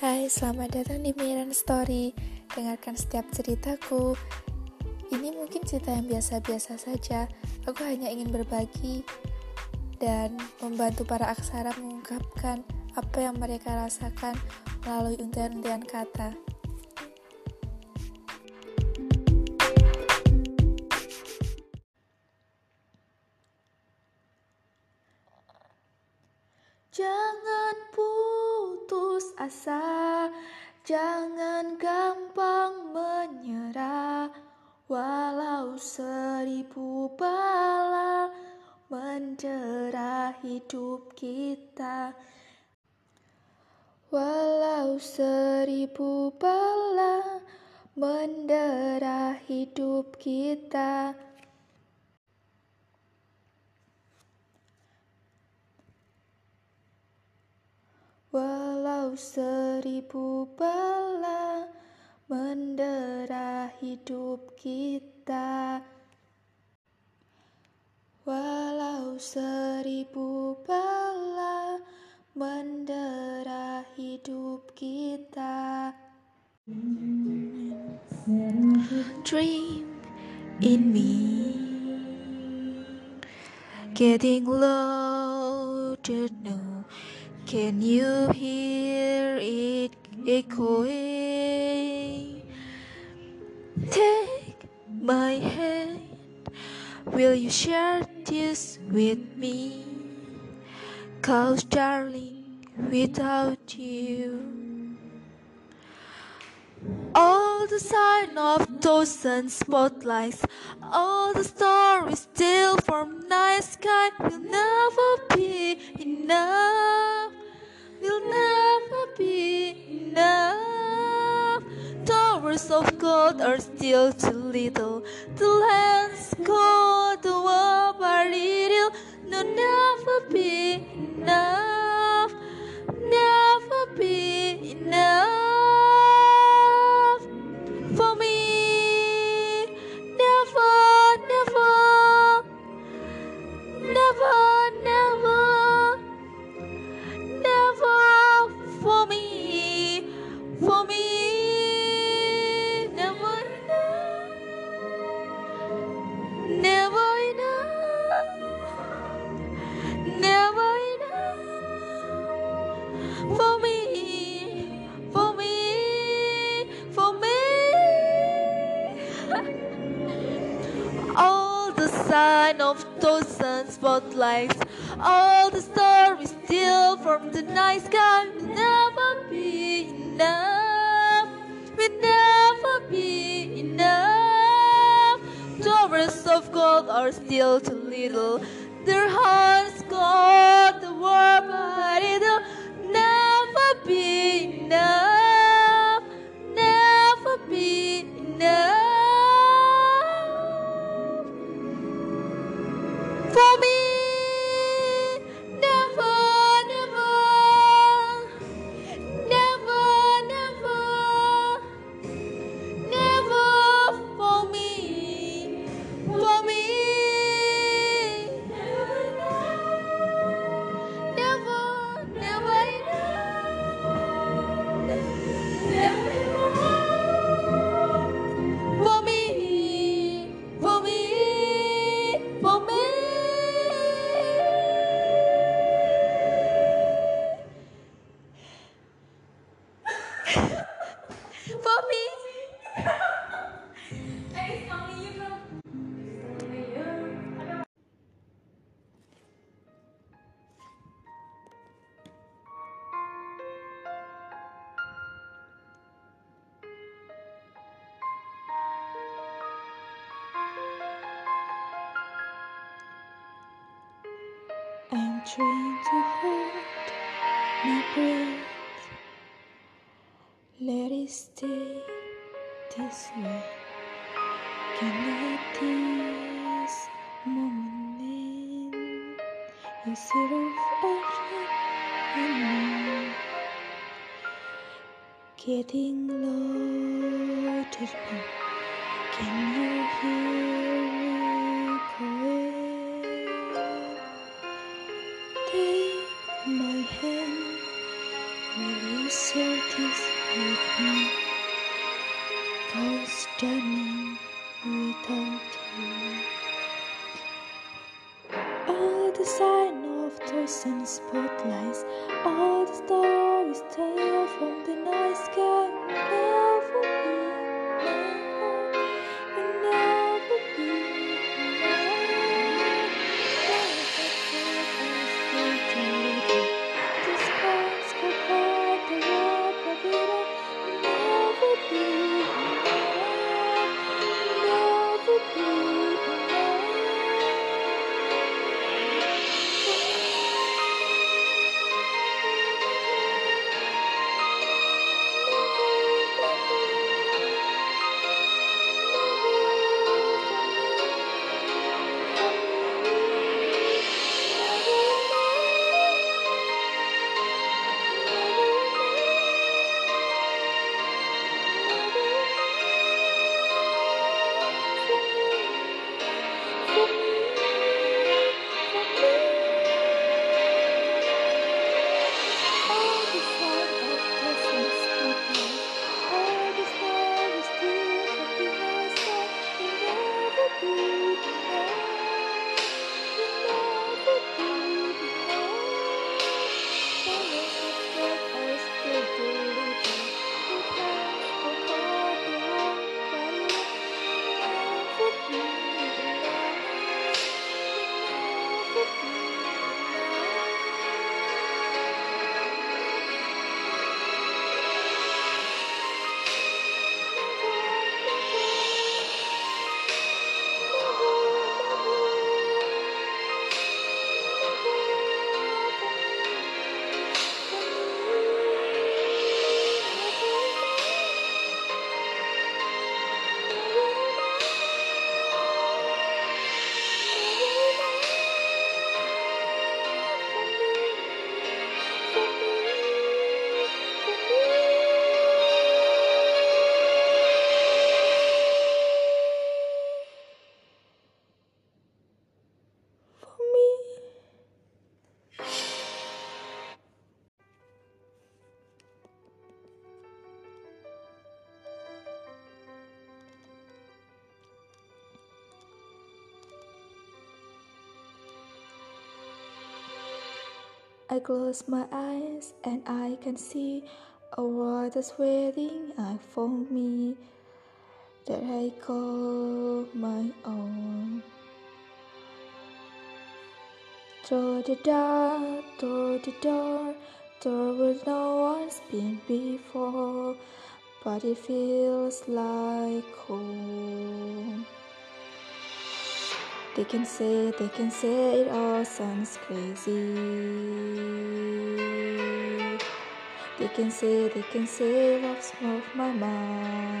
Hai, selamat datang di Miran Story. Dengarkan setiap ceritaku. Ini mungkin cerita yang biasa-biasa saja. Aku hanya ingin berbagi dan membantu para aksara mengungkapkan apa yang mereka rasakan melalui untian-untian kata. Jangan gampang menyerah, walau seribu bala mendera hidup kita. Walau seribu bala mendera hidup kita. Walau seribu bala mendera hidup kita. Walau seribu bala mendera hidup kita. Dream in me. Getting loaded now Can you hear it echoing? Take my hand. Will you share this with me? Cause, darling, without you, all the sign of thousand spotlights, all the stories still from night sky will never be enough never be enough. Towers of gold are still too little. The lands cold, the world are little. No, never be enough. Sign of thousand spotlights, all the stories still from the night sky will never be enough, will never be enough. Towers of gold are still too little, their hearts got the world, but it'll this way. Can let this moment end instead of anymore. Getting loaded now. Can you hear I close my eyes and I can see a world that's waiting for me that I call my own. Through the dark, through the door, door where no one's been before, but it feels like home. They can say, they can say it all sounds crazy. They can say, they can say love's off my mind.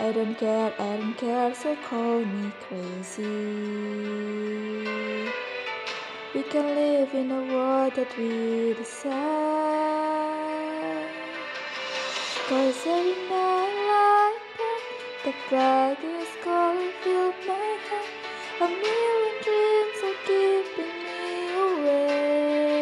I don't care, I don't care, so call me crazy. We can live in a world that we decide. Cause every night like that, the brightest color filled my head. A million dreams are keeping me awake.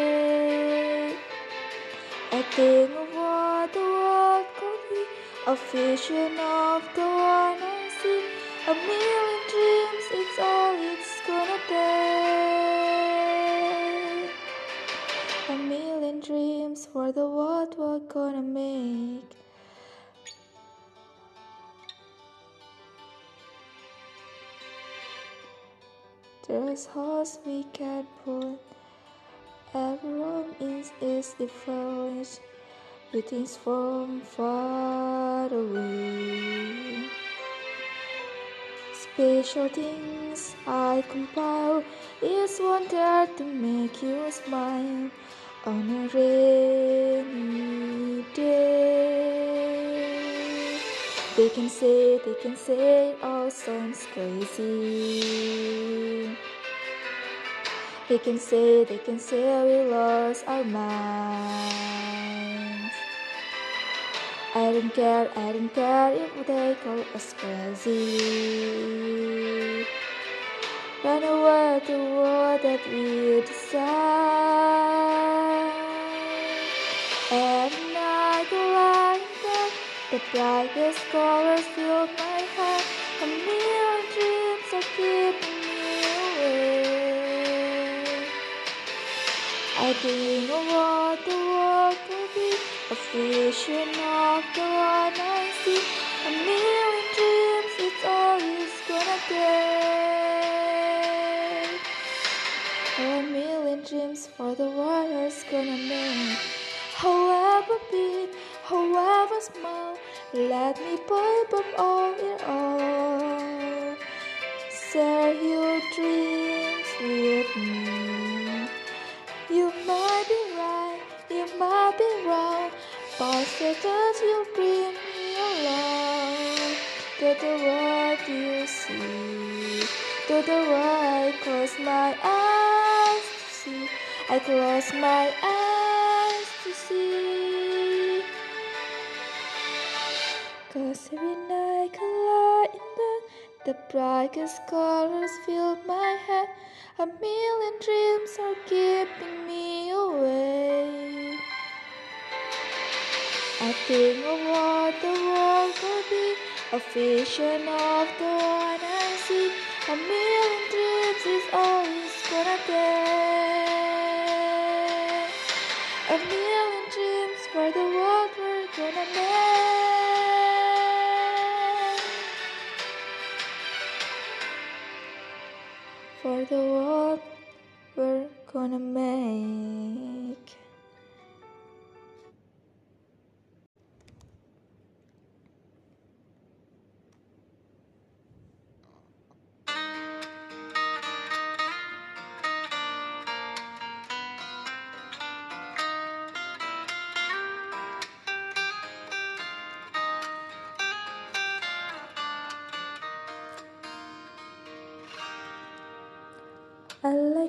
I think of what the world could be, a vision of the one I see. A million dreams, it's all it's gonna take. A million dreams for the world we're gonna make. There's horse we can put. Everyone is is different. Greetings from far away. Special things I compile is there to make you smile on a rainy day. They can say, they can say oh, it all sounds crazy. They can say, they can say oh, we lost our minds. I don't care, I don't care if they call us crazy. Run away to what that we decide. Brightest colors fill my heart. A million dreams are keeping me awake. I dream of what the world could be, a vision of the one I see. A million dreams, it's all it's gonna take. A million dreams for the world's gonna make. However big, however small, let me pipe up all it all. Share your dreams with me. You might be right, you might be wrong, but just you bring me along to the world you see, to the world I close my eyes see, I close my eyes Cause every night I lie in bed, the brightest colors fill my head. A million dreams are keeping me awake. I think of what the world could be, a vision of the one I see. A million dreams is all gonna take. A million dreams for the world we're gonna make. The world we're gonna make.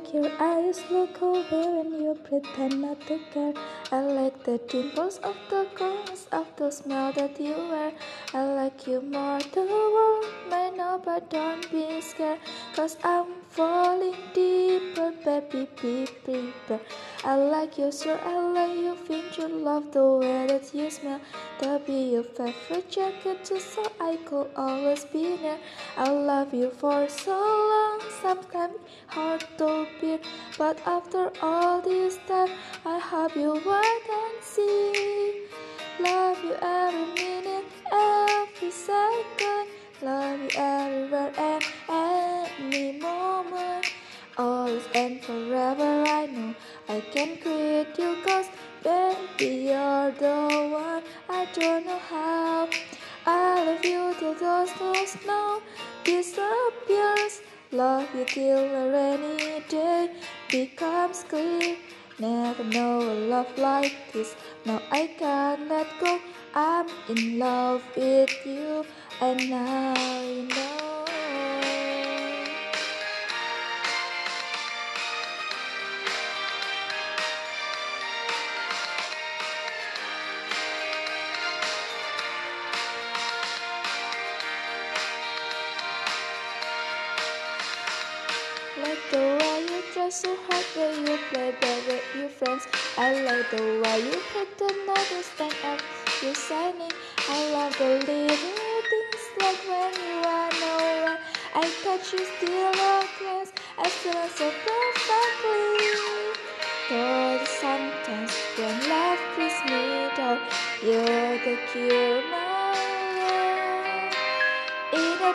Like your eyes look away when you pretend not to care. I like the dimples of the corners of the smile that you wear. I like you more the world may know, but don't be scared. Cause I'm falling deeper, baby, be prepared. I like you, sure, I like you, think you love the way that you smell. To be your favorite jacket, just so I could always be near. I love you for so long, sometimes hard to bear. But after all this time, I hope you wait and see. Love you every minute, every second. Love you everywhere and any moment. Always and forever, I know I can quit you, cause baby, you're the one. I don't know how. I love you till those no snow disappears. Love you till a rainy day becomes clear. Never know a love like this. No, I can't let go. I'm in love with you, and now you know. Friends. I love the way you hit the note and stand up, you're shining. I love the little things like when you are nowhere. I catch you still a glance, I feel so perfectly. But sometimes when life brings me down, you're the cure, my love. In a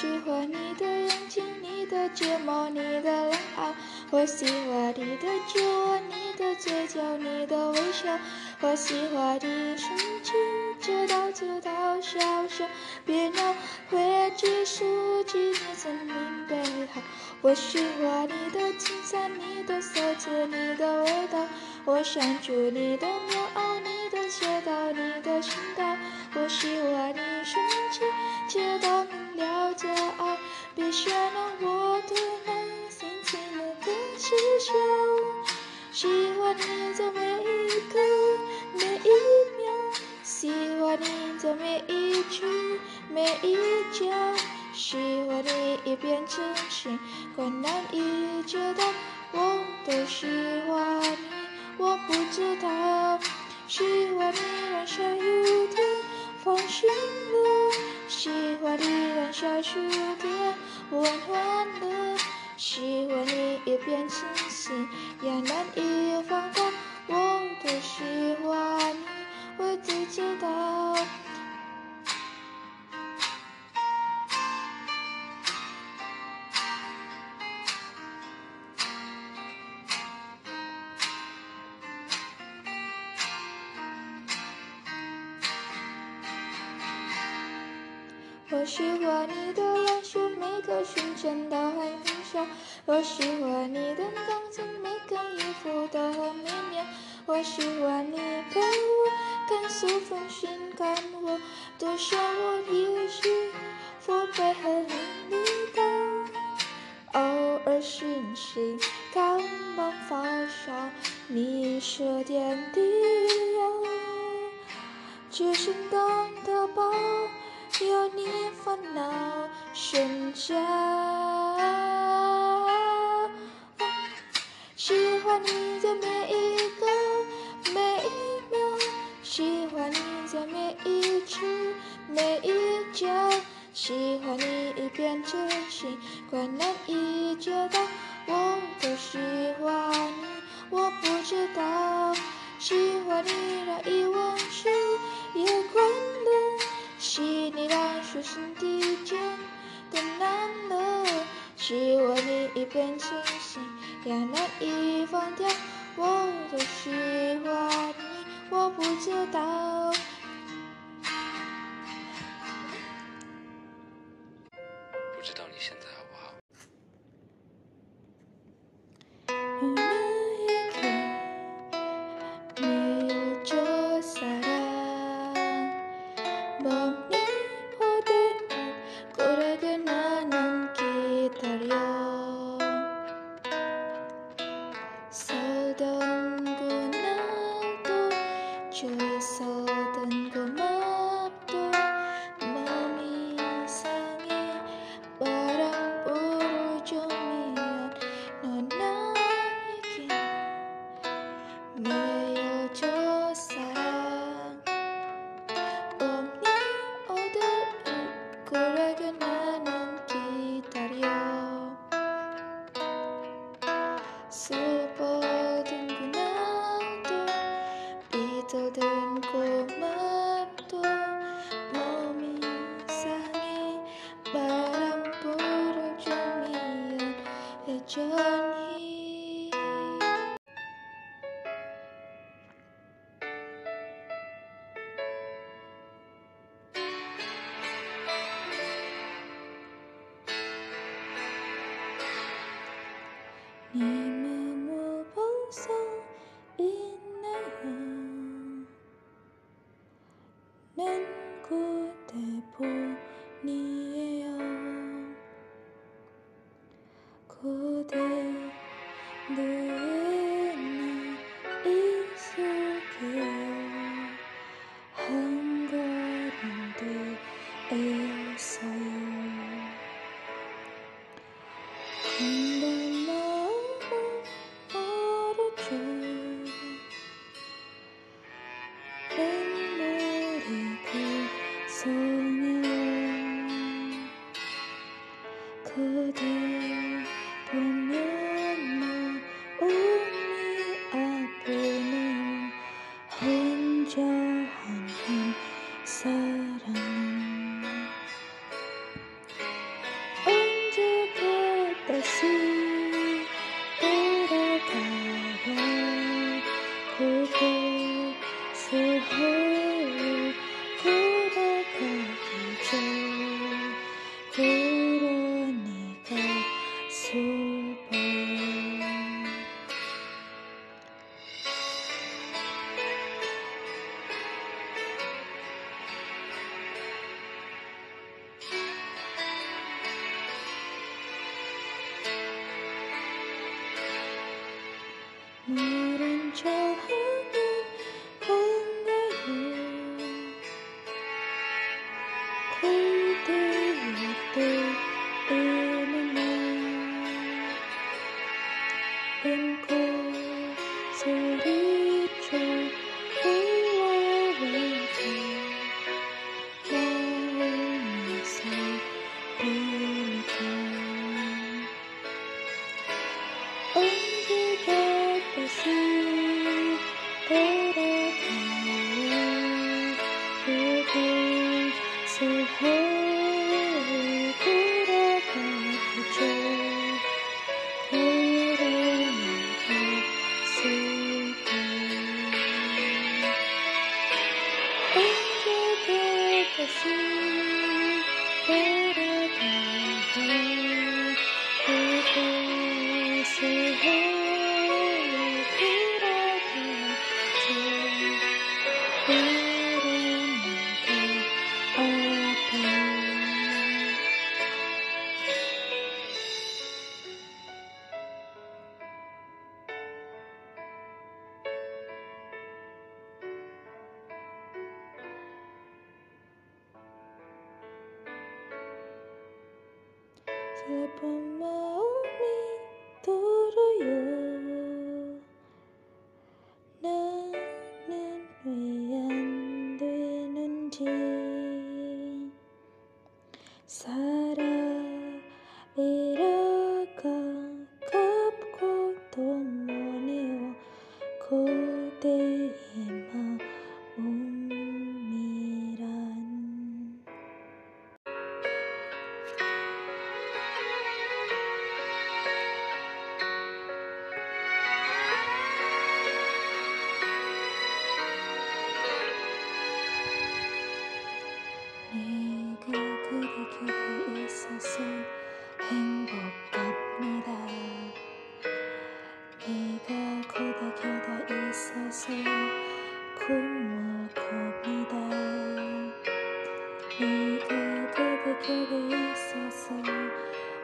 喜欢你的眼睛，你的睫毛，你的冷傲。我喜欢你的酒窝，你的嘴角，你的微笑。我喜欢你神情，知道知道笑笑，别闹，会计数记你曾明白好。我喜欢你的青伞，你的色泽，你的味道。我想住你的别想让我的内心情那个气球。喜欢你的每一刻每一秒，喜欢你的每一句每一句。喜欢你一变真心，更难以觉得我都喜欢你，我不知道。喜欢你让下雨天放心了，喜欢你让下雨天温暖的，喜欢你也变清新，也难以放下。我都喜欢你，我自己知道。我喜欢你的眼神，每个瞬间都很明显。我喜欢你的钢琴，每件衣服都很明亮。我喜欢你陪我看书分心看我，多想我也许佛背和你的，偶尔星星刚忙发烧，你是点滴药，最心动的抱。有你烦恼瞬间，喜欢你在每一个每一秒，喜欢你在每一处每一角，喜欢你一变真心，怪难以接到，我都喜欢你，我不知道，喜欢你让一心底间更难了，希望你一变清醒，也难以放掉。我多喜欢你，我不知道。Peace.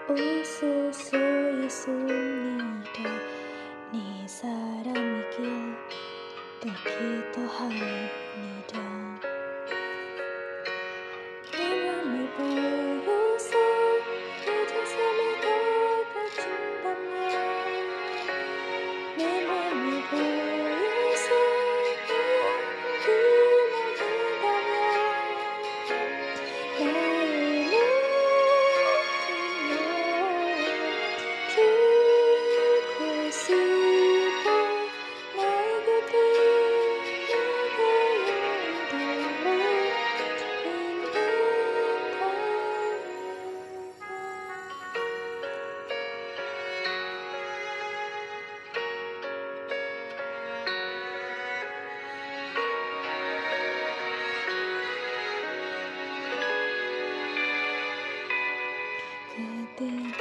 usui sunita ni saramikil tokito hanida 때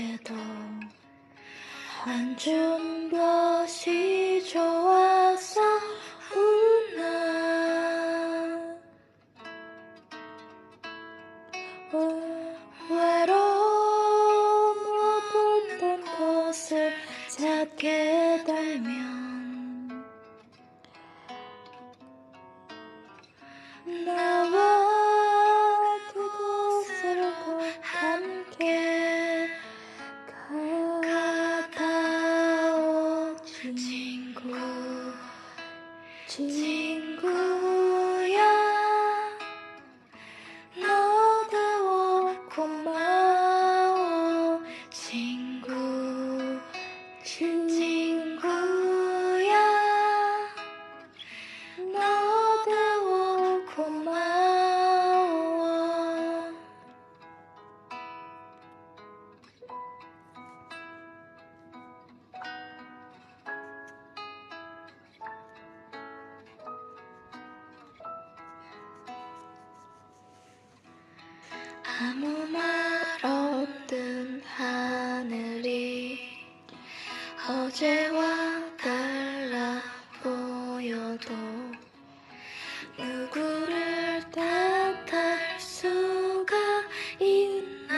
그래도 안 준 것이 좋아서 아무 말 없던 하늘이 어제와 달라 보여도 누구를 탓할 수가 있나?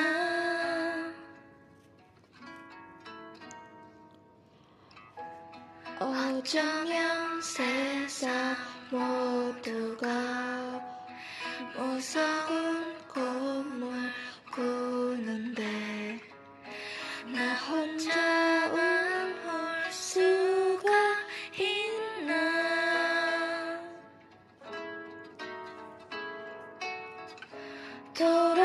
어정연 새 Todo